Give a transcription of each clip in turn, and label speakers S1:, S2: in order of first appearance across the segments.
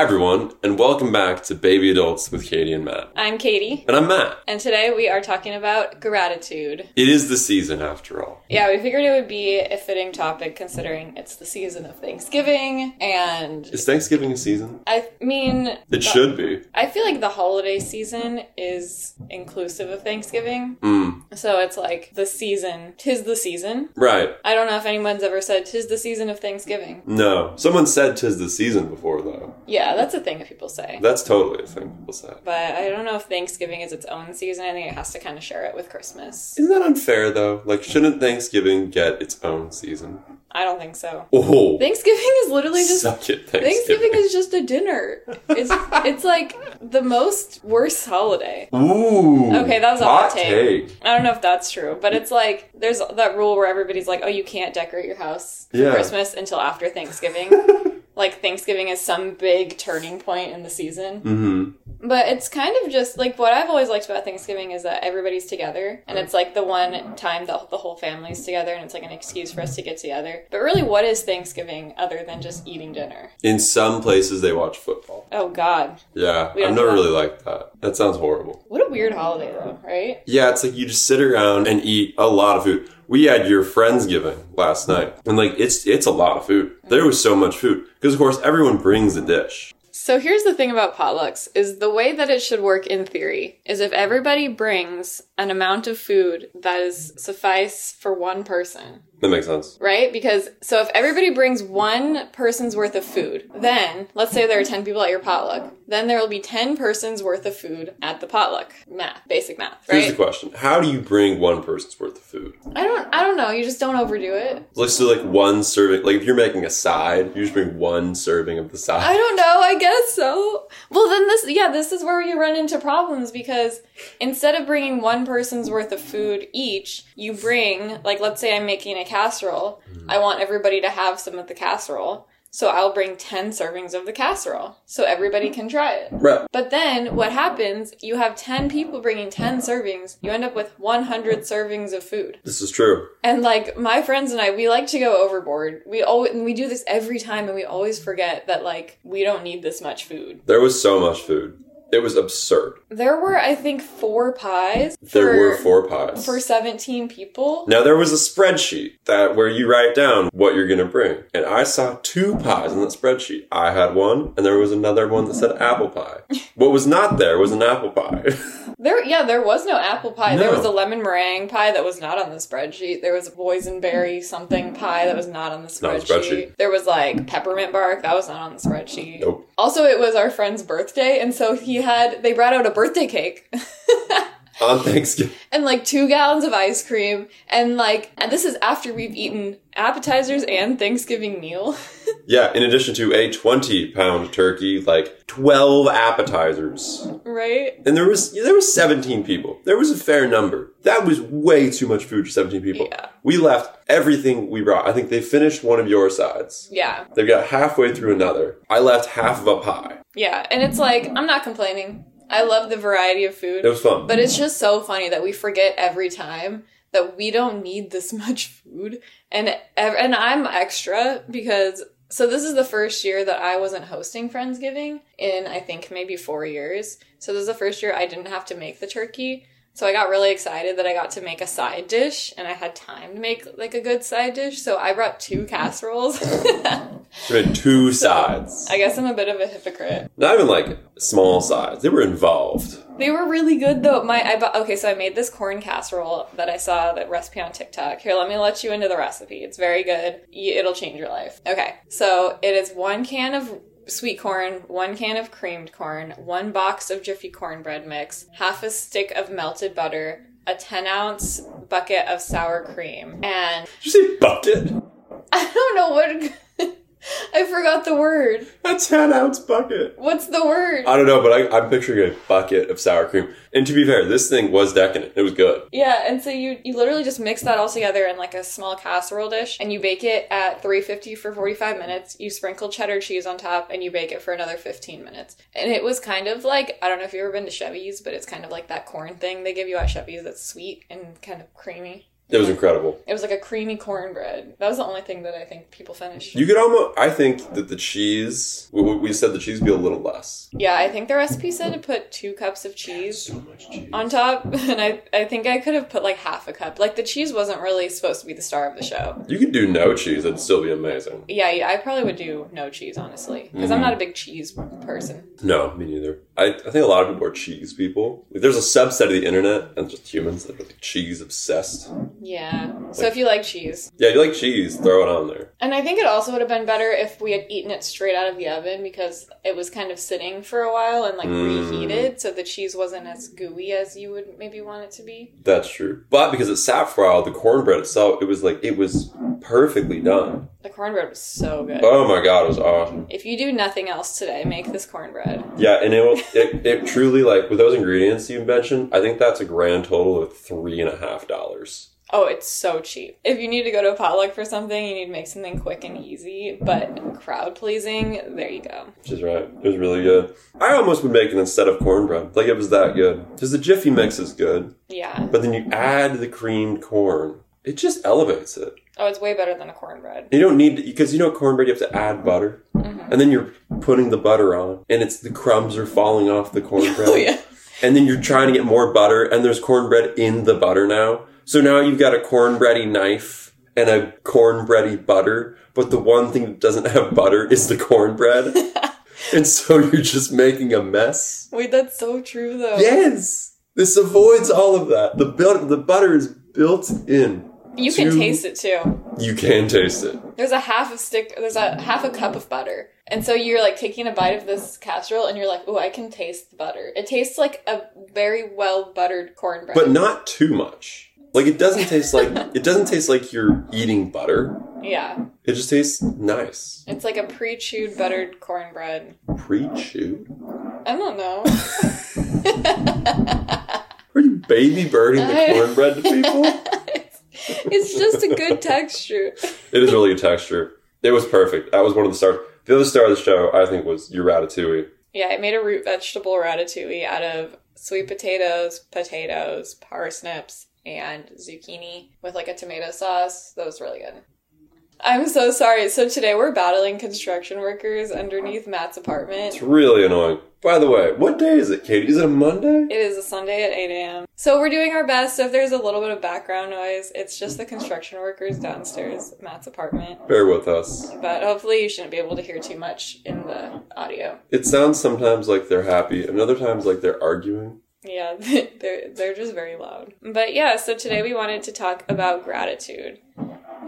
S1: Hi, everyone, and welcome back to Baby Adults with Katie and Matt.
S2: I'm Katie,
S1: And I'm Matt.
S2: and today we are talking about gratitude.
S1: It is the season after all.
S2: Yeah, we figured it would be a fitting topic considering it's the season of Thanksgiving, and
S1: Is Thanksgiving a season?
S2: I mean,
S1: It should be.
S2: I feel like the holiday season is inclusive of Thanksgiving.
S1: Mm,
S2: So it's like the season, tis the season.
S1: right.
S2: I don't know if anyone's ever said tis the season of Thanksgiving.
S1: No. Someone said tis the season before, though.
S2: Yeah, that's a thing that people say.
S1: That's totally a thing people say.
S2: But I don't know if Thanksgiving is its own season. I think it has to kind of share it with Christmas.
S1: Isn't that unfair, though? Like, shouldn't Thanksgiving get its own season?
S2: I don't think so.
S1: Oh,
S2: Thanksgiving is literally just Thanksgiving
S1: Thanksgiving.
S2: is just a dinner. It's it's like the most worst holiday.
S1: Ooh.
S2: Okay, that was a
S1: hot
S2: hot take.
S1: take.
S2: I don't know if that's true, but it's like there's that rule where everybody's like, "Oh, you can't decorate your house for
S1: Yeah.
S2: Christmas until after Thanksgiving." like Thanksgiving is some big turning point in the season.
S1: Mm-hmm.
S2: But it's kind of just like what I've always liked about Thanksgiving is that everybody's together and it's like the one time that the whole family's together and it's like an excuse for us to get together. But really, what is Thanksgiving other than just eating dinner?
S1: In some places, they watch football.
S2: Oh, God.
S1: Yeah, I've never really liked that. That sounds horrible.
S2: What a weird holiday, though, right?
S1: Yeah, it's like you just sit around and eat a lot of food. We had your Friendsgiving last night, and like it's it's a lot of food. There was so much food because of course everyone brings a dish.
S2: So here's the thing about potlucks is the way that it should work in theory is if everybody brings an amount of food that is suffice for one person.
S1: That makes sense.
S2: Right? Because so if everybody brings one person's worth of food, then let's say there are 10 people at your potluck, then there will be 10 persons worth of food at the potluck. Math, basic math, right?
S1: Here's the question: How do you bring one person's worth of food?
S2: I don't I don't know, you just don't overdo it.
S1: Let's do like one serving. Like if you're making a side, you just bring one serving of the side.
S2: I don't know, I guess so. Well, then this, yeah, this is where you run into problems because instead of bringing one person's worth of food each, you bring, like, let's say I'm making a casserole. Mm. I want everybody to have some of the casserole. So I'll bring 10 servings of the casserole so everybody mm. can try it.
S1: Right.
S2: But then what happens, you have 10 people bringing 10 servings, you end up with 100 servings of food.
S1: This is true.
S2: And like my friends and I, we like to go overboard. We always and we do this every time, and we always forget that like we don't need this much food.
S1: There was so much food. It was absurd.
S2: There were, I think, four pies.
S1: There
S2: for,
S1: were four pies.
S2: for seventeen people.
S1: Now there was a spreadsheet that where you write down what you're gonna bring, and I saw two pies in that spreadsheet. I had one, and there was another one that said apple pie. what was not there was an apple pie.
S2: There, yeah, there was no apple pie. There was a lemon meringue pie that was not on the spreadsheet. There was a boysenberry something pie that was not on the
S1: Not on
S2: spreadsheet.
S1: the spreadsheet.
S2: There was like peppermint bark that was not on the spreadsheet.
S1: Nope.
S2: Also, it was our friend's birthday, and so he had they brought out a birthday cake.
S1: On Thanksgiving,
S2: and like two gallons of ice cream and like and this is after we've eaten appetizers and thanksgiving meal
S1: yeah. In addition to a 20 pound turkey, like 12 appetizers,
S2: right
S1: and there was there was 17 people. There was a fair number. That was way too much food for 17 people.
S2: Yeah.
S1: We left everything we brought. I think they finished one of your sides.
S2: yeah
S1: They've got halfway through another. I left half of a pie.
S2: Yeah and it's like i'm not complaining i love the variety of food
S1: It was fun.
S2: but it's just so funny that we forget every time that we don't need this much food and and i'm extra because so this is the first year that I wasn't hosting Friendsgiving in I think maybe four years. So this is the first year I didn't have to make the turkey. So I got really excited that I got to make a side dish and I had time to make like a good side dish. So I brought two casseroles.
S1: Had two sides.
S2: I guess I'm a bit of a hypocrite.
S1: Not even like small sides. They were involved.
S2: They were really good though. My I bought, okay, so I made this corn casserole that I saw that recipe on TikTok. Here, let me let you into the recipe. It's very good. It'll change your life. Okay, so it is one can of sweet corn, one can of creamed corn, one box of Jiffy cornbread mix, half a stick of melted butter, a 10 ounce bucket of sour cream, and
S1: Did you say bucket?
S2: I don't know what. I forgot the word.
S1: A 10 ounce bucket.
S2: What's the word?
S1: I don't know, but I, I'm picturing a bucket of sour cream. And to be fair, this thing was decadent. It was good.
S2: Yeah, and so you you literally just mix that all together in like a small casserole dish, and you bake it at 350 for 45 minutes. You sprinkle cheddar cheese on top, and you bake it for another 15 minutes. And it was kind of like I don't know if you've ever been to Chevy's, but it's kind of like that corn thing they give you at Chevy's that's sweet and kind of creamy.
S1: It was incredible.
S2: It was like a creamy cornbread. That was the only thing that I think people finished.
S1: You could almost. I think that the cheese. We, we said the cheese would be a little less.
S2: yeah, I think the recipe said to put two cups of cheese
S1: So much cheese.
S2: on top, and I I think I could have put like half a cup. Like the cheese wasn't really supposed to be the star of the show.
S1: You could do no cheese. It'd still be amazing.
S2: Yeah, yeah I probably would do no cheese honestly because I'm mm-hmm. not a big cheese person.
S1: No, me neither. I, I think a lot of people are cheese people. Like, there's a subset of the internet and just humans that are like cheese obsessed.
S2: Yeah. So if you like cheese,
S1: Yeah, you like cheese, throw it on there.
S2: and I think it also would have been better if we had eaten it straight out of the oven because it was kind of sitting for a while and like
S1: Mm.
S2: reheated, so the cheese wasn't as gooey as you would maybe want it to be.
S1: That's true. But because it sat for a while, the cornbread itself, it was like, it was perfectly done.
S2: The cornbread was so good.
S1: Oh my god, it was awesome.
S2: If you do nothing else today, make this cornbread.
S1: Yeah, and it, will- it, it truly, like, with those ingredients you mentioned, I think that's a grand total of three and a half dollars.
S2: Oh, it's so cheap. If you need to go to a potluck for something, you need to make something quick and easy, but crowd pleasing, there you go.
S1: Is right. It was really good. I almost would make it instead of cornbread. Like, it was that good. Because the Jiffy mix is good.
S2: Yeah.
S1: But then you add the creamed corn. It just elevates it.
S2: Oh, it's way better than a cornbread.
S1: You don't need because you know cornbread you have to add butter, mm-hmm. and then you're putting the butter on, and it's the crumbs are falling off the cornbread,
S2: Oh, yeah.
S1: and then you're trying to get more butter, and there's cornbread in the butter now. So now you've got a cornbready knife and a cornbready butter, but the one thing that doesn't have butter is the cornbread, and so you're just making a mess.
S2: Wait, that's so true though.
S1: Yes, this avoids all of that. The built the butter is built in.
S2: You can
S1: to-
S2: taste it too.
S1: You can taste it.
S2: There's a half a stick, there's a half a cup of butter. And so you're like taking a bite of this casserole and you're like, oh, I can taste the butter. It tastes like a very well buttered cornbread.
S1: but not too much. Like it doesn't taste like it doesn't taste like you're eating butter.
S2: yeah.
S1: It just tastes nice.
S2: It's like a pre chewed buttered cornbread.
S1: Pre-chewed.
S2: I don't know.
S1: Are you baby birding the
S2: I-
S1: cornbread to people?
S2: it's, it's just a good texture.
S1: It is really a texture. It was perfect. That was one of the stars. The other star of the show, I think, was your ratatouille.
S2: Yeah, I made a root vegetable ratatouille out of sweet potatoes, potatoes, parsnips, and zucchini with like a tomato sauce. That was really good. I'm so sorry. So today we're battling construction workers underneath Matt's apartment.
S1: It's really annoying. By the way, what day is it, Katie? Is it a Monday?
S2: It is a Sunday at 8 a.m. So we're doing our best. So if there's a little bit of background noise, it's just the construction workers downstairs at Matt's apartment.
S1: Bear with us.
S2: But hopefully you shouldn't be able to hear too much in the audio.
S1: It sounds sometimes like they're happy, and other times like they're arguing.
S2: Yeah, they're they're just very loud. But yeah, so today we wanted to talk about gratitude.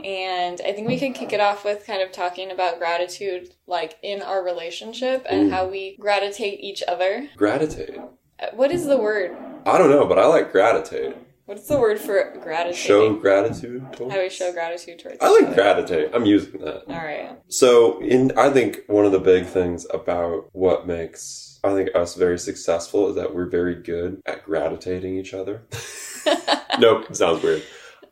S2: And I think we could kick it off with kind of talking about gratitude like in our relationship and
S1: Ooh.
S2: how we gratitate each other.
S1: Gravitate.
S2: Uh, What is the word?
S1: I don't know, but I like gravitate.
S2: What's the word for gratitude?
S1: Show gratitude. towards-
S2: how we show gratitude towards
S1: I like
S2: other.
S1: gravitate. I'm using that.
S2: All right.
S1: So, in I think one of the big things about what makes I think us very successful is that we're very good at gravitating each other. nope, sounds weird.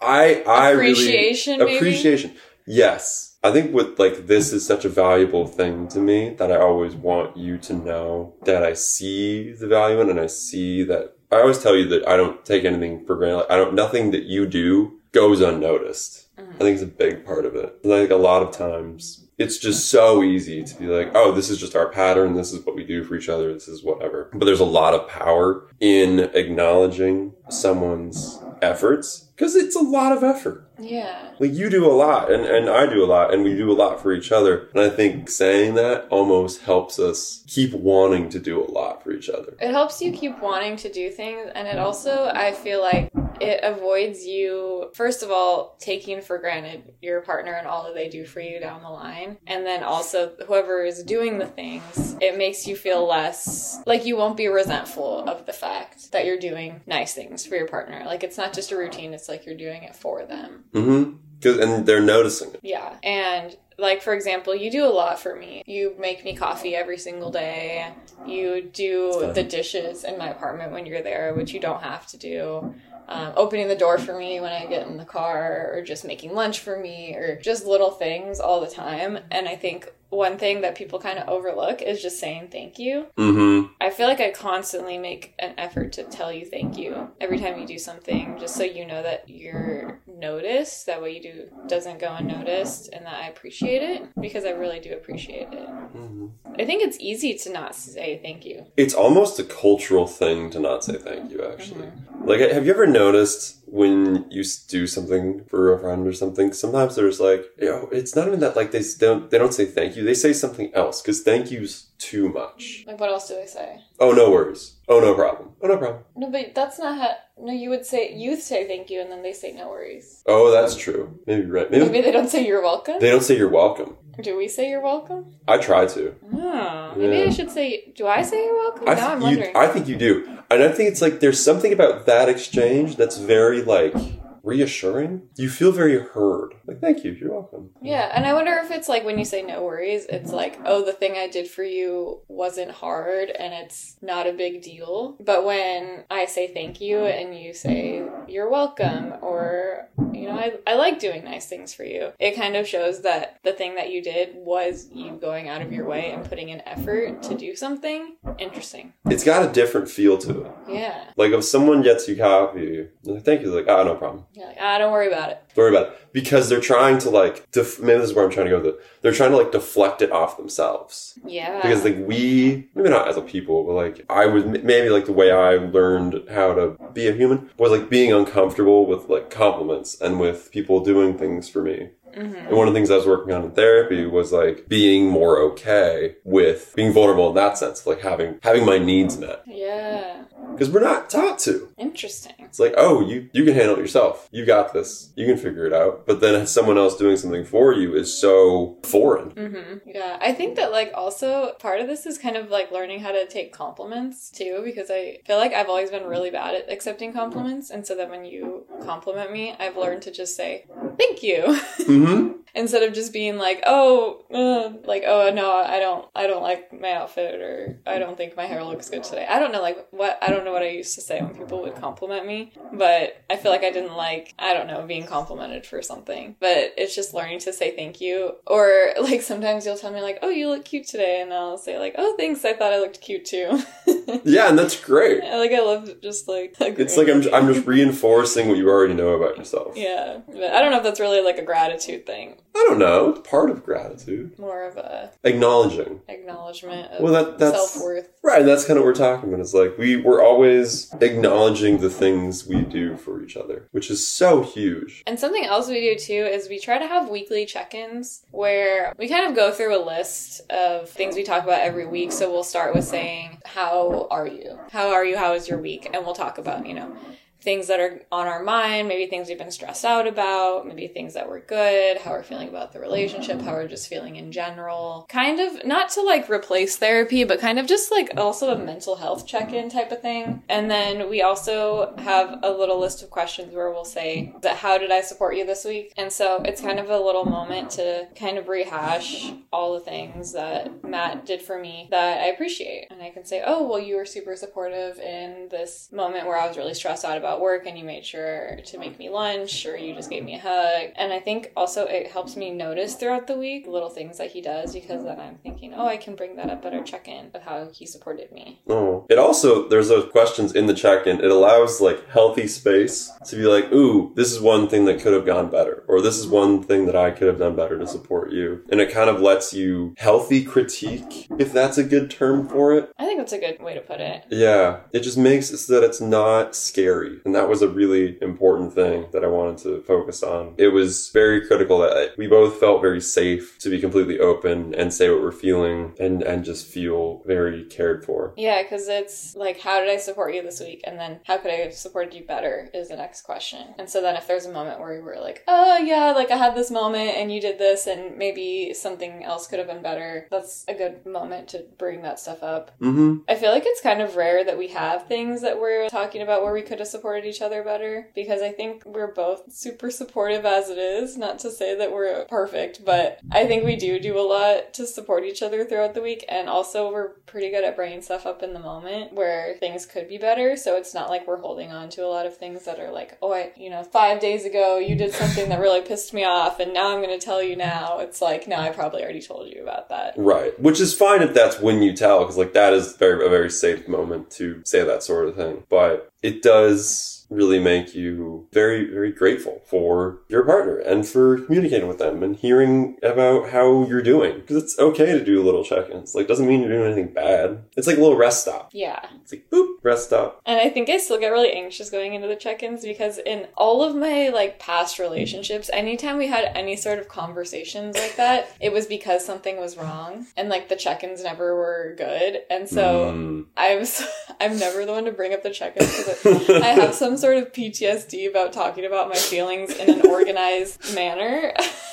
S1: I I
S2: Appreciation,
S1: really appreciation. Yes, I think with like this is such a valuable thing to me that I always want you to know that I see the value in, and I see that I always tell you that I don't take anything for granted. I don't nothing that you do goes unnoticed.
S2: Mm-hmm.
S1: I think it's a big part of it. Like a lot of times, it's just so easy to be like, oh, this is just our pattern. This is what we do for each other. This is whatever. But there's a lot of power in acknowledging someone's efforts because it's a lot of effort.
S2: Yeah.
S1: Like you do a lot and, and I do a lot and we do a lot for each other. And I think saying that almost helps us keep wanting to do a lot for each other.
S2: It helps you keep wanting to do things, and it also, I feel like, it avoids you, first of all, taking for granted your partner and all that they do for you down the line. And then also, whoever is doing the things, it makes you feel less like you won't be resentful of the fact that you're doing nice things for your partner. Like, it's not just a routine, it's like you're doing it for them.
S1: Mm-hmm. Cause, and they're noticing it.
S2: Yeah. And like for example, you do a lot for me. You make me coffee every single day. You do the dishes in my apartment when you're there, which you don't have to do. Um, opening the door for me when I get in the car, or just making lunch for me, or just little things all the time. And I think one thing that people kind of overlook is just saying thank you.
S1: Mm-hmm.
S2: I feel like I constantly make an effort to tell you thank you every time you do something, just so you know that you're noticed, that what you do doesn't go unnoticed, and that I appreciate it because I really do appreciate it.
S1: Mhm.
S2: I think it's easy to not say thank you.
S1: It's almost a cultural thing to not say thank you, actually.
S2: Mm-hmm.
S1: Like, have you ever noticed when you do something for a friend or something? Sometimes there's like, you know, it's not even that like they don't they don't say thank you. They say something else because thank you's too much.
S2: Like, what else do they say?
S1: Oh, no worries. Oh, no problem. Oh, no problem.
S2: No, but that's not how. No, you would say you say thank you, and then they say no worries.
S1: Oh, that's true. Maybe right. Maybe
S2: Maybe they don't say you're welcome.
S1: they don't say you're welcome.
S2: Do we say you're welcome?
S1: I try to.
S2: Oh, maybe
S1: Yeah.
S2: I should say. Do I say you're welcome?
S1: I
S2: now I'm
S1: you.
S2: wondering.
S1: I think you do, and I think it's like there's something about that exchange that's very like reassuring. You feel very heard. Like, thank you. You're welcome.
S2: Yeah, and I wonder if it's like when you say no worries, it's like, oh, the thing I did for you wasn't hard and it's not a big deal. But when I say thank you and you say you're welcome or, you know, I, I like doing nice things for you, it kind of shows that the thing that you did was you going out of your way and putting an effort to do something interesting.
S1: It's got a different feel to it.
S2: Yeah.
S1: Like if someone gets you coffee, like, thank you. Like, ah, no problem.
S2: You're like, ah, don't worry about it.
S1: Don't worry about it. Because they're trying to like, def- maybe this is where I'm trying to go with it. They're trying to like deflect it off themselves.
S2: Yeah.
S1: Because like we, maybe not as a people, but like I was maybe like the way I learned how to be a human was like being uncomfortable with like compliments and with people doing things for me.
S2: hmm
S1: And one of the things I was working on in therapy was like being more okay with being vulnerable in that sense, like having having my needs met.
S2: Yeah.
S1: Because we're not taught to.
S2: Interesting.
S1: It's like, oh, you you can handle it yourself. You got this. You can figure it out. But then someone else doing something for you is so foreign.
S2: hmm Yeah, I think that like also part of this is kind of like learning how to take compliments too, because I feel like I've always been really bad at accepting compliments, and so that when you compliment me, I've learned to just say thank you
S1: Mm-hmm.
S2: instead of just being like, oh, uh, like oh no, I don't, I don't like my outfit, or I don't think my hair looks good today. I don't know like what I don't know what I used to say when people would compliment me, but I feel like I didn't like I don't know being complimented for something. But it's just learning to say thank you, or like sometimes you'll tell me like, oh, you look cute today, and I'll say like, oh, thanks, I thought I looked cute too.
S1: Yeah, and that's great.
S2: Yeah, like I love just like
S1: It's like I'm, I'm just reinforcing what you already know about yourself.
S2: yeah, but I don't know if that's really like a gratitude thing,
S1: I don't know. It's part of gratitude.
S2: more of a
S1: Acknowledging.
S2: acknowledgement of
S1: Well, that that's
S2: self worth.
S1: right. And that's kind of what we're talking about. It's like we we're always acknowledging the things we do for each other, which is so huge.
S2: And something else we do too is we try to have weekly check ins where we kind of go through a list of things we talk about every week. So we'll start with saying, How are you? How are you? How is your week? And we'll talk about, you know, things that are on our mind, maybe things we've been stressed out about, maybe things that were good, how we're feeling about the relationship, how we're just feeling in general. Kind of not to like replace therapy, but kind of just like also a mental health check in type of thing. And then we also have a little list of questions where we'll say that how did I support you this week? And so it's kind of a little moment to kind of rehash all the things that Matt did for me that I appreciate. And I can say, oh, well, you were super supportive in this moment where I was really stressed out about work and you made sure to make me lunch or you just gave me a hug. And I think also it helps me notice throughout the week little things that he does because then I'm thinking, oh, I can bring that up at our check in of how he supported me.
S1: Oh. It also there's those questions in the check-in. It allows like healthy space to be like, ooh, this is one thing that could have gone better, or this is one thing that I could have done better to support you. And it kind of lets you healthy critique, if that's a good term for it.
S2: I think that's a good way to put it.
S1: Yeah, it just makes it so that it's not scary. And that was a really important thing that I wanted to focus on. It was very critical that we both felt very safe to be completely open and say what we're feeling and, and just feel very cared for.
S2: Yeah, because it's like, how did I support you this week? And then, how could I have supported you better is the next question. And so then, if there's a moment where we were like, oh, yeah, like I had this moment and you did this, and maybe something else could have been better, that's a good moment to bring that stuff up.
S1: Mm-hmm.
S2: I feel like it's kind of rare that we have things that we're talking about where we could have supported each other better because I think we're both super supportive as it is. Not to say that we're perfect, but I think we do do a lot to support each other throughout the week. And also, we're pretty good at bringing stuff up in the moment where things could be better. So it's not like we're holding on to a lot of things that are like, oh, I, you know, five days ago you did something that really pissed me off, and now I'm going to tell you now. It's like, no, I probably already told you about that.
S1: Right. Which is fine if that's when you tell, because like that is very a very safe moment to say that sort of thing. But it does really make you very, very grateful for your partner and for communicating with them and hearing about how you're doing. Because it's okay to do little check-ins. Like, doesn't mean you're doing anything bad. It's like a little rest stop.
S2: Yeah.
S1: It's like, boop, rest stop.
S2: And I think I still get really anxious going into the check-ins because in all of my like past relationships, anytime we had any sort of conversations like that, it was because something was wrong and like the check-ins never were good. And so
S1: Mm.
S2: I was I'm never the one to bring up the check-ins because I have some sort of PTSD about talking about my feelings in an organized manner.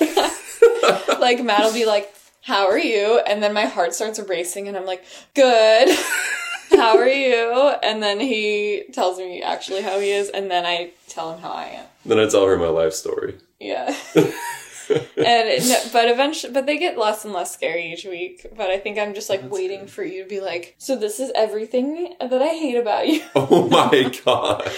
S2: like Matt will be like, "How are you?" and then my heart starts racing and I'm like, "Good." how are you? And then he tells me actually how he is, and then I tell him how I am.
S1: Then I tell her my life story.
S2: Yeah. and it, but eventually, but they get less and less scary each week. But I think I'm just like
S1: That's
S2: waiting
S1: good.
S2: for you to be like, so this is everything that I hate about you.
S1: Oh my god.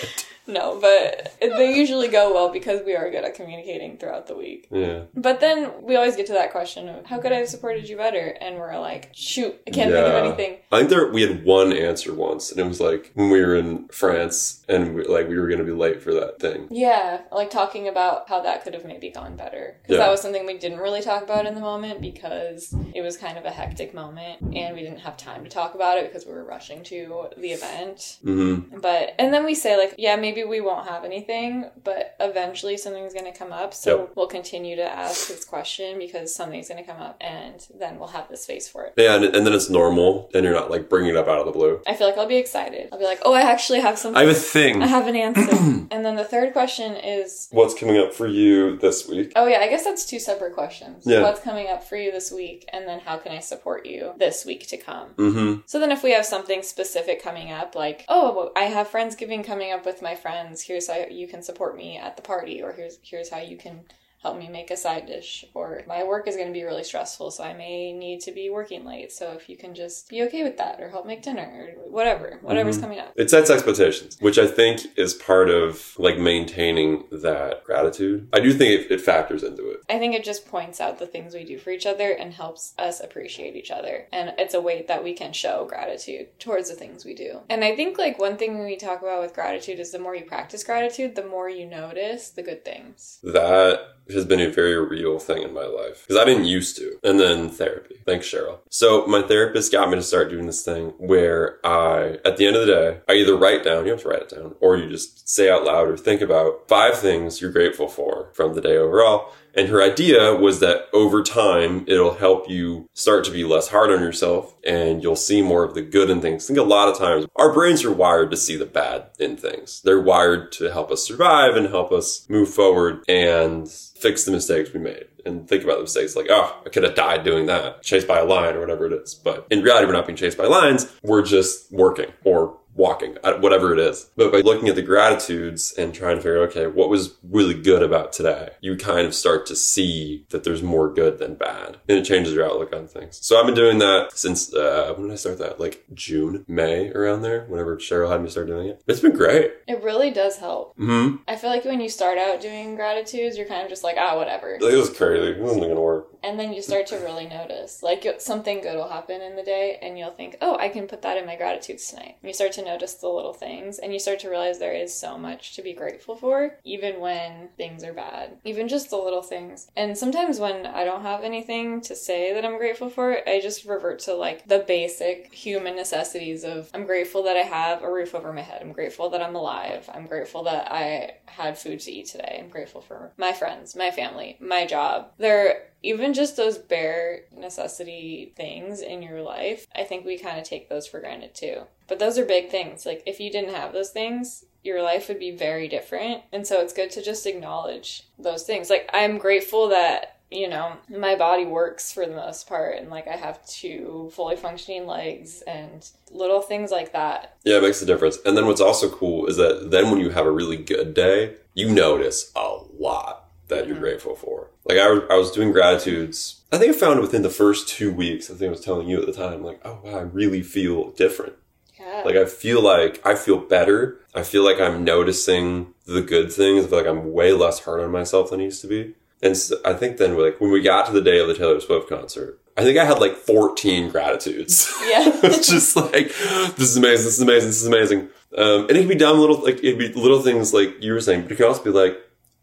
S2: No, but they usually go well because we are good at communicating throughout the week.
S1: Yeah.
S2: But then we always get to that question of how could I have supported you better? And we're like, shoot, I can't think of anything.
S1: I think there we had one answer once, and it was like when we were in France, and we, like we were going to be late for that thing.
S2: Yeah, like talking about how that could have maybe gone better. Because
S1: Yeah.
S2: that was something we didn't really talk about in the moment because it was kind of a hectic moment and we didn't have time to talk about it because we were rushing to the event.
S1: Mm-hmm.
S2: But, and then we say, like, yeah, maybe we won't have anything, but eventually something's going to come up. So
S1: Yep.
S2: we'll continue to ask this question because something's going to come up and then we'll have the space for it.
S1: Yeah, and, and then it's normal, and you're not like bringing it up out of the blue.
S2: I feel like I'll be excited. I'll be like, oh, I actually have something.
S1: I have a thing.
S2: I have an answer. and then the third question is
S1: What's coming up for you this week?
S2: Oh yeah, I guess that's two separate questions.
S1: Yeah.
S2: What's coming up for you this week, and then how can I support you this week to come?
S1: Mm-hmm.
S2: So then, if we have something specific coming up, like oh, I have friendsgiving coming up with my friends. Here's how you can support me at the party, or here's here's how you can help me make a side dish, or my work is going to be really stressful, so I may need to be working late. So if you can just be okay with that, or help make dinner, or whatever, whatever's
S1: Mhm.
S2: coming up.
S1: It sets expectations, which I think is part of like maintaining that gratitude. I do think it, it factors into it.
S2: I think it just points out the things we do for each other and helps us appreciate each other. And it's a way that we can show gratitude towards the things we do. And I think like one thing we talk about with gratitude is the more you practice gratitude, the more you notice the good things.
S1: That has been a very real thing in my life because I didn't used to. And then therapy. Thanks, Cheryl. So my therapist got me to start doing this thing where I, at the end of the day, I either write down, you have to write it down, or you just say out loud or think about five things you're grateful for from the day overall. And her idea was that over time, it'll help you start to be less hard on yourself and you'll see more of the good in things. I think a lot of times our brains are wired to see the bad in things. They're wired to help us survive and help us move forward and fix the mistakes we made and think about the mistakes like, oh, I could have died doing that, chased by a lion or whatever it is. But in reality, we're not being chased by lions. We're just working or walking, uh, whatever it is. But by looking at the gratitudes and trying to figure out, okay, what was really good about today, you kind of start to see that there's more good than bad. And it changes your outlook on things. So I've been doing that since, uh, when did I start that? Like June, May, around there, whenever Cheryl had me start doing it. It's been great.
S2: It really does help.
S1: hmm
S2: I feel like when you start out doing gratitudes, you're kind of just like, ah, whatever.
S1: It was crazy. It wasn't going to work.
S2: And then you start to really notice. Like something good will happen in the day, and you'll think, oh, I can put that in my gratitudes tonight. And you start to notice the little things, and you start to realize there is so much to be grateful for, even when things are bad. Even just the little things. And sometimes when I don't have anything to say that I'm grateful for, I just revert to like the basic human necessities of I'm grateful that I have a roof over my head. I'm grateful that I'm alive. I'm grateful that I had food to eat today. I'm grateful for my friends, my family, my job. They're even just those bare necessity things in your life, I think we kind of take those for granted too. But those are big things. Like, if you didn't have those things, your life would be very different. And so it's good to just acknowledge those things. Like, I'm grateful that. You know, my body works for the most part, and like I have two fully functioning legs and little things like that.
S1: Yeah, it makes a difference. And then what's also cool is that then when you have a really good day, you notice a lot that you're
S2: Mhm.
S1: grateful for. Like I was, I was doing gratitudes. I think I found within the first two weeks. I think I was telling you at the time, like, oh wow, I really feel different.
S2: Yeah.
S1: Like I feel like I feel better. I feel like I'm noticing the good things. I feel like I'm way less hard on myself than I used to be. And so I think then, like, when we got to the day of the Taylor Swift concert, I think I had like 14 gratitudes.
S2: Yeah.
S1: it's just like, this is amazing, this is amazing, this is amazing. Um, and it can be dumb little, like, it'd be little things like you were saying, but it can also be like,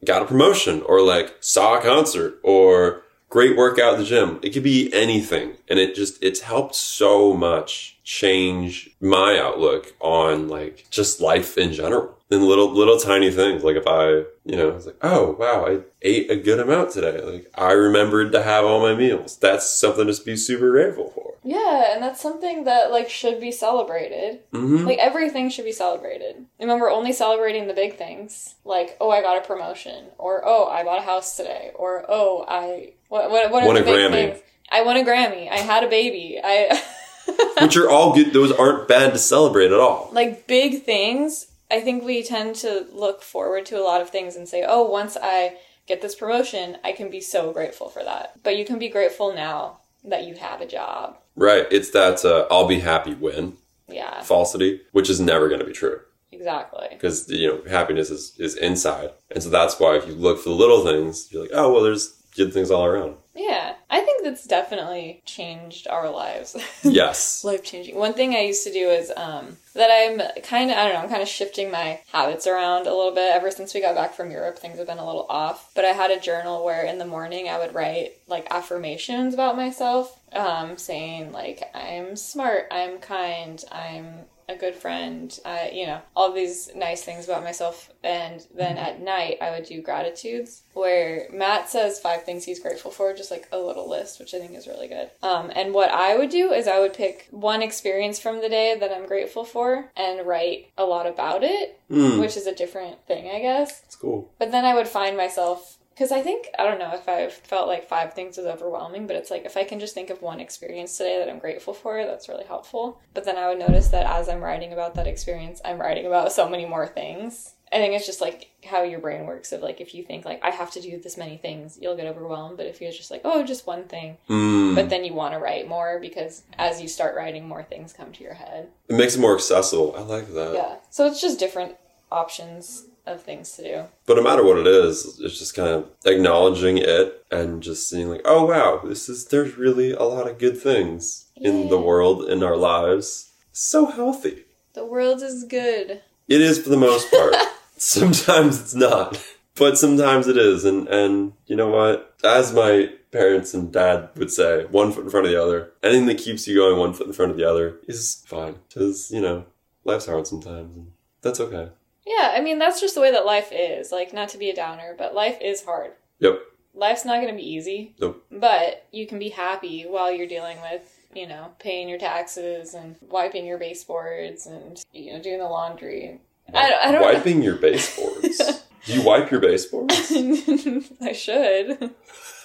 S1: got a promotion or like saw a concert or great workout at the gym. It could be anything. And it just, it's helped so much change my outlook on like just life in general. And little, little tiny things. Like if I, you know, it's like, oh wow, I ate a good amount today. Like I remembered to have all my meals. That's something to be super grateful for.
S2: Yeah, and that's something that like should be celebrated.
S1: hmm
S2: Like everything should be celebrated. Remember, only celebrating the big things, like oh, I got a promotion, or oh, I bought a house today, or oh, I what what what are
S1: Won a
S2: big
S1: Grammy.
S2: things? I won a Grammy. I had a baby. I
S1: Which are all good. Those aren't bad to celebrate at all.
S2: like big things. I think we tend to look forward to a lot of things and say, oh, once I get this promotion, I can be so grateful for that. But you can be grateful now that you have a job.
S1: Right. It's that uh, I'll be happy when
S2: Yeah,
S1: falsity, which is never going to be true.
S2: exactly.
S1: because you know happiness is, is inside and so that's why if you look for the little things you're like oh well there's good things all around
S2: Yeah, I think that's definitely changed our lives.
S1: yes
S2: Life changing. One thing I used to do is um, that I'm kind of, I don't know, I'm kind of shifting my habits around a little bit. Ever since we got back from Europe, things have been a little off. But I had a journal where in the morning I would write like affirmations about myself, um, saying like, I'm smart, I'm kind, I'm a good friend, I, you know, all these nice things about myself. And then at night I would do gratitudes where Matt says five things he's grateful for, just like a little list, which I think is really good. Um, and what I would do is I would pick one experience from the day that I'm grateful for and write a lot about it,
S1: mm,
S2: which is a different thing, I guess.
S1: it's cool
S2: But then I would find myself because I think I don't know if I've felt like five things was overwhelming, but it's like if I can just think of one experience today that I'm grateful for, that's really helpful. But then I would notice that as I'm writing about that experience, I'm writing about so many more things. I think it's just like how your brain works of like if you think like I have to do this many things, you'll get overwhelmed. But if you're just like, oh, just one thing,
S1: mm.
S2: but then you want to write more because as you start writing, more things come to your head.
S1: it makes it more accessible i like that
S2: Yeah. So it's just different options of things to do.
S1: but no matter what it is it's just kind of acknowledging it and just seeing like oh wow this is there's really a lot of good things in the world in our lives so healthy
S2: The world is good.
S1: It is for the most part. sometimes it's not, but sometimes it is. And and you know what? As my parents and dad would say, one foot in front of the other. Anything that keeps you going one foot in front of the other is fine. Because you know, life's hard sometimes, and that's okay.
S2: Yeah, I mean, that's just the way that life is. Like, not to be a downer, but life is hard.
S1: Yep.
S2: Life's not going to be easy.
S1: Nope.
S2: But you can be happy while you're dealing with, you know, paying your taxes and wiping your baseboards and, you know, doing the laundry. I don't- I don't know.
S1: Wiping your baseboards. Do you wipe your baseboards?
S2: I should.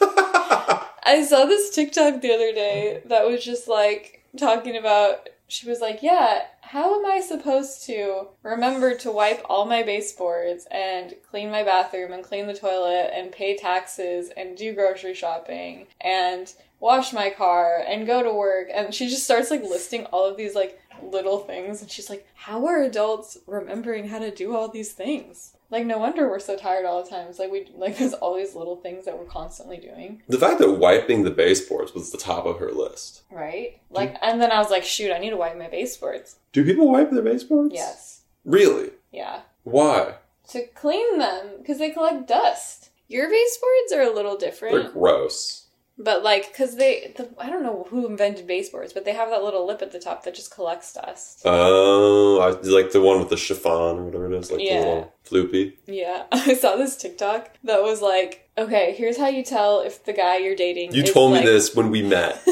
S2: I saw this TikTok the other day that was just like talking about. She was like, "Yeah, how am I supposed to remember to wipe all my baseboards and clean my bathroom and clean the toilet and pay taxes and do grocery shopping and wash my car and go to work?" And she just starts like listing all of these like little things and she's like, "How are adults remembering how to do all these things?" Like no wonder we're so tired all the time. It's like we like there's all these little things that we're constantly doing.
S1: the fact that wiping the baseboards was the top of her list.
S2: Right? Like, and then I was like, shoot, I need to wipe my baseboards.
S1: Do people wipe their baseboards?
S2: Yes.
S1: Really?
S2: Yeah.
S1: Why?
S2: To clean them, because they collect dust. Your baseboards are a little different.
S1: They're gross.
S2: But like, because they, the, I don't know who invented baseboards, but they have that little lip at the top that just collects dust.
S1: Oh, I like the one with the chiffon or whatever it is, like
S2: Yeah.
S1: the little floopy.
S2: Yeah. I saw this TikTok that was like, okay, here's how you tell if the guy you're dating.
S1: You told
S2: like-
S1: me this when we met.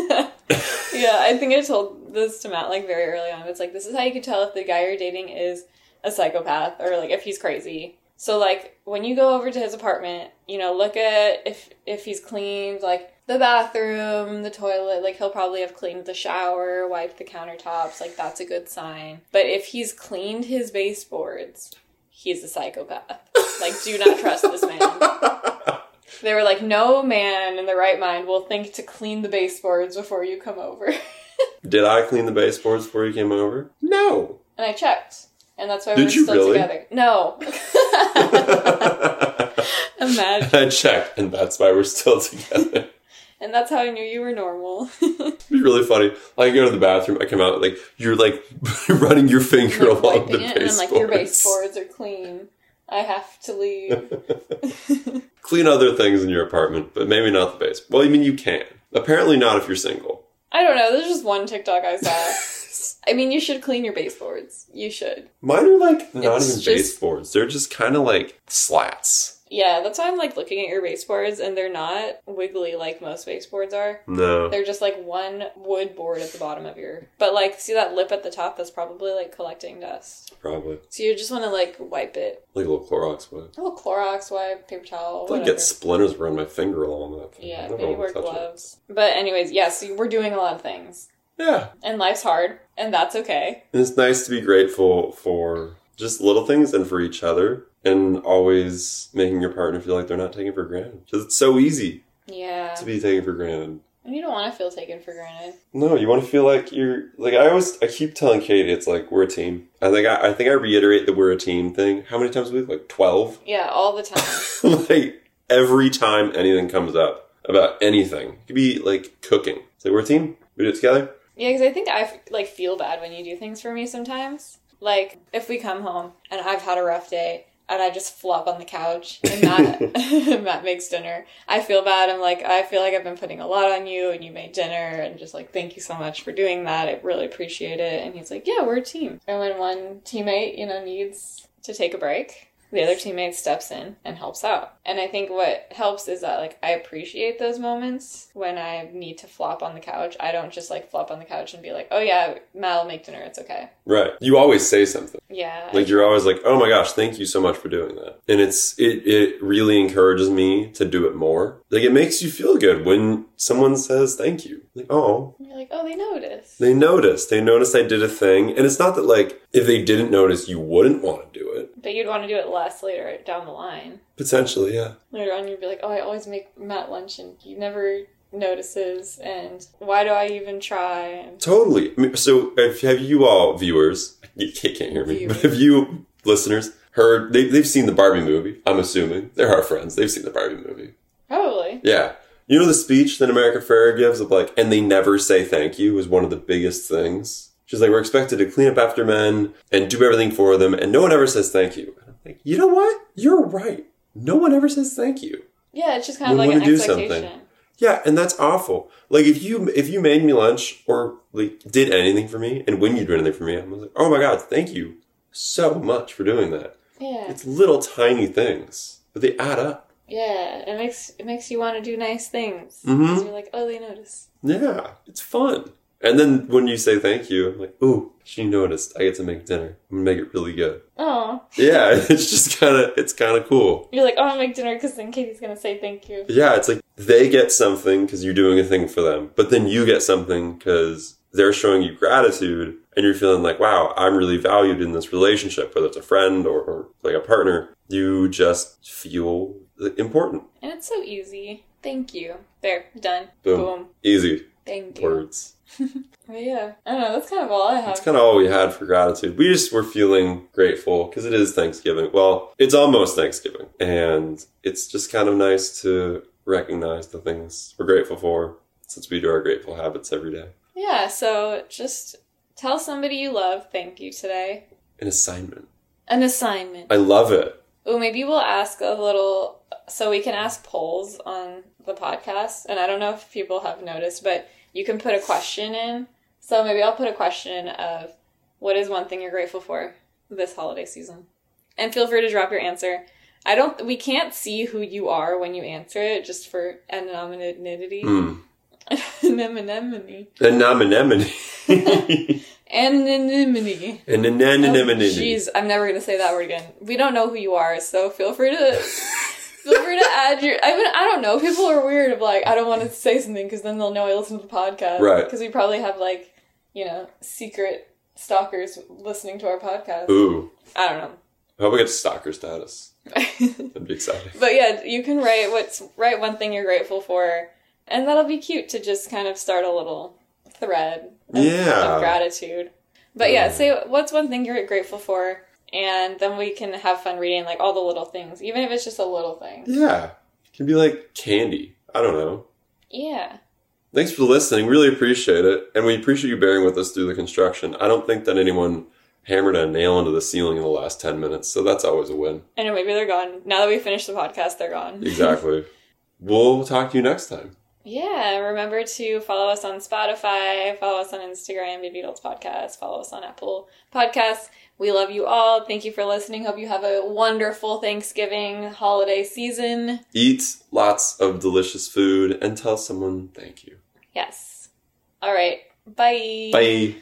S2: yeah, I think I told this to Matt like very early on. It's like this is how you can tell if the guy you're dating is a psychopath or like if he's crazy. So like when you go over to his apartment, you know, look at if if he's cleaned like the bathroom, the toilet, like he'll probably have cleaned the shower, wiped the countertops, like that's a good sign. But if he's cleaned his baseboards, he's a psychopath. like do not trust this man. They were like, no man in the right mind will think to clean the baseboards before you come over.
S1: Did I clean the baseboards before you came over? No.
S2: And I checked. And that's why
S1: Did
S2: we're
S1: you
S2: still
S1: really?
S2: together. No. Imagine.
S1: I checked, and that's why we're still together.
S2: And that's how I knew you were normal.
S1: It'd be really funny. Like, I go to the bathroom, I come out, like, you're like running your finger
S2: Like,
S1: along the
S2: it, and I'm like, your
S1: baseboards.
S2: baseboards are clean. I have to leave.
S1: Clean other things in your apartment, but maybe not the base. Well, I mean, you can. Apparently not if you're single.
S2: I don't know. There's just one TikTok I saw. I mean, you should clean your baseboards. You should.
S1: Mine are like not
S2: It's
S1: even
S2: just-
S1: baseboards. They're just kind of like slats.
S2: Yeah, that's why I'm like looking at your baseboards, and they're not wiggly like most baseboards are.
S1: No.
S2: They're just like one wood board at the bottom of your. But like, see that lip at the top? That's probably like collecting dust.
S1: Probably.
S2: So you just want to like wipe it.
S1: Like a little Clorox wipe.
S2: A little Clorox wipe, paper towel,
S1: I like get splinters around my finger along that thing.
S2: Yeah, maybe wear
S1: touch it.
S2: gloves. But anyways, yeah. So we're doing a lot of things,
S1: Yeah.
S2: and life's hard, and that's okay.
S1: And it's nice to be grateful for just little things and for each other and always making your partner feel like they're not taken for granted. Because it's so easy
S2: Yeah,
S1: to be taken for granted.
S2: and you don't want to feel taken for granted.
S1: No, you want to feel like you're like I always I keep telling Katie it's like we're a team. I think I, I think I reiterate the we're a team thing. How many times a week? Like twelve.
S2: Yeah, all the time.
S1: like every time anything comes up about anything, it could be like cooking. It's like we're a team. We do it together.
S2: Yeah, because I think I like feel bad when you do things for me sometimes. Like if we come home and I've had a rough day and I just flop on the couch and Matt, Matt makes dinner, I feel bad. I'm like, I feel like I've been putting a lot on you and you made dinner and just like, thank you so much for doing that. I really appreciate it. And he's like, yeah, we're a team. And when one teammate, you know, needs to take a break, the other teammate steps in and helps out. And I think what helps is that like I appreciate those moments when I need to flop on the couch. I don't just like flop on the couch and be like, "Oh yeah, Matt will make dinner. It's okay."
S1: Right. You always say something.
S2: Yeah.
S1: Like you're always like, "Oh my gosh, thank you so much for doing that." And it's it it really encourages me to do it more. Like it makes you feel good when someone says thank you. Like, "Oh,
S2: And you're like, "Oh, they noticed."
S1: they noticed. They noticed I did a thing." And it's not that like if they didn't notice, you wouldn't want to do it.
S2: but you'd want to do it less later down the line.
S1: Potentially, yeah.
S2: Later on, you'd be like, "Oh, I always make Matt lunch and he never notices, and why do I even try?"
S1: Totally. I mean, so, if, have you all viewers? You can't, hear me, but have you listeners heard? They, they've seen the Barbie movie. I'm assuming they're our friends. They've seen the Barbie movie.
S2: probably.
S1: Yeah. You know the speech that America Ferrera gives of like, and they never say thank you is one of the biggest things. She's like, we're expected to clean up after men and do everything for them, and no one ever says thank you. And I'm like, you know what? You're right. No one ever says thank you.
S2: Yeah, it's just kind of
S1: We
S2: like an
S1: do
S2: expectation.
S1: something. Yeah, and that's awful. Like if you if you made me lunch or like did anything for me, and when you do anything for me, I'm like, oh my god, thank you so much for doing that.
S2: Yeah,
S1: It's little tiny things, but they add up.
S2: yeah. It makes it makes you want to do nice things.
S1: Mhm.
S2: 'Cause You're like, "Oh, they notice."
S1: Yeah, it's fun. And then when you say thank you, I'm like, ooh, she noticed. I get to make dinner. I'm gonna make it really good.
S2: Oh,
S1: Yeah, it's just kind of it's kind of cool.
S2: you're like, "Oh, I'm gonna make dinner because then Katie's gonna say thank you."
S1: Yeah, it's like they get something because you're doing a thing for them, but then you get something because they're showing you gratitude and you're feeling like, wow, I'm really valued in this relationship, whether it's a friend or, or like a partner. You just feel important.
S2: And it's so easy. Thank you. There, done.
S1: Boom.
S2: Boom.
S1: Easy
S2: Thank you.
S1: words.
S2: But yeah, I don't know. That's kind of all I have.
S1: That's kind of all we had for gratitude. We just were feeling grateful because it is Thanksgiving. Well, it's almost Thanksgiving. And it's just kind of nice to recognize the things we're grateful for since we do our grateful habits every day.
S2: yeah. So just tell somebody you love thank you today.
S1: An assignment.
S2: An assignment.
S1: I love it.
S2: Oh, maybe we'll ask a little. So we can ask polls on the podcast, and I don't know if people have noticed, but you can put a question in. So maybe I'll put a question of what is one thing you're grateful for this holiday season, and feel free to drop your answer. I don't. We can't see who you are when you answer it, just for anonymity.
S1: Hmm.
S2: Anonymity.
S1: Anemone.
S2: Anonymity.
S1: An
S2: Oh. Jeez, I'm never gonna say that word again. We don't know who you are, so feel free to feel free to add your. I mean, I don't know. People are weird of like, I don't want to say something because then they'll know I listen to the podcast.
S1: Right.
S2: Because we probably have like, you know, secret stalkers listening to our podcast.
S1: Ooh.
S2: I don't know.
S1: I hope I get stalker status. That'd be exciting.
S2: but yeah, you can write what's write one thing you're grateful for, and that'll be cute to just kind of start a little thread of,
S1: Yeah.
S2: of gratitude. But yeah, say what's one thing you're grateful for and then we can have fun reading like all the little things, even if it's just a little thing.
S1: Yeah. It can be like candy. I don't know.
S2: Yeah.
S1: Thanks for listening. Really appreciate it. And we appreciate you bearing with us through the construction. I don't think that anyone hammered a nail into the ceiling in the last 10 minutes, so that's always a win.
S2: I know maybe they're gone. Now that we finished the podcast, they're gone.
S1: Exactly. we'll talk to you next time.
S2: Yeah, remember to follow us on Spotify, follow us on Instagram, Baby Adults Podcast, follow us on Apple Podcasts. We love you all. Thank you for listening. Hope you have a wonderful Thanksgiving holiday season.
S1: Eat lots of delicious food and tell someone thank you.
S2: Yes. All right. Bye.
S1: Bye.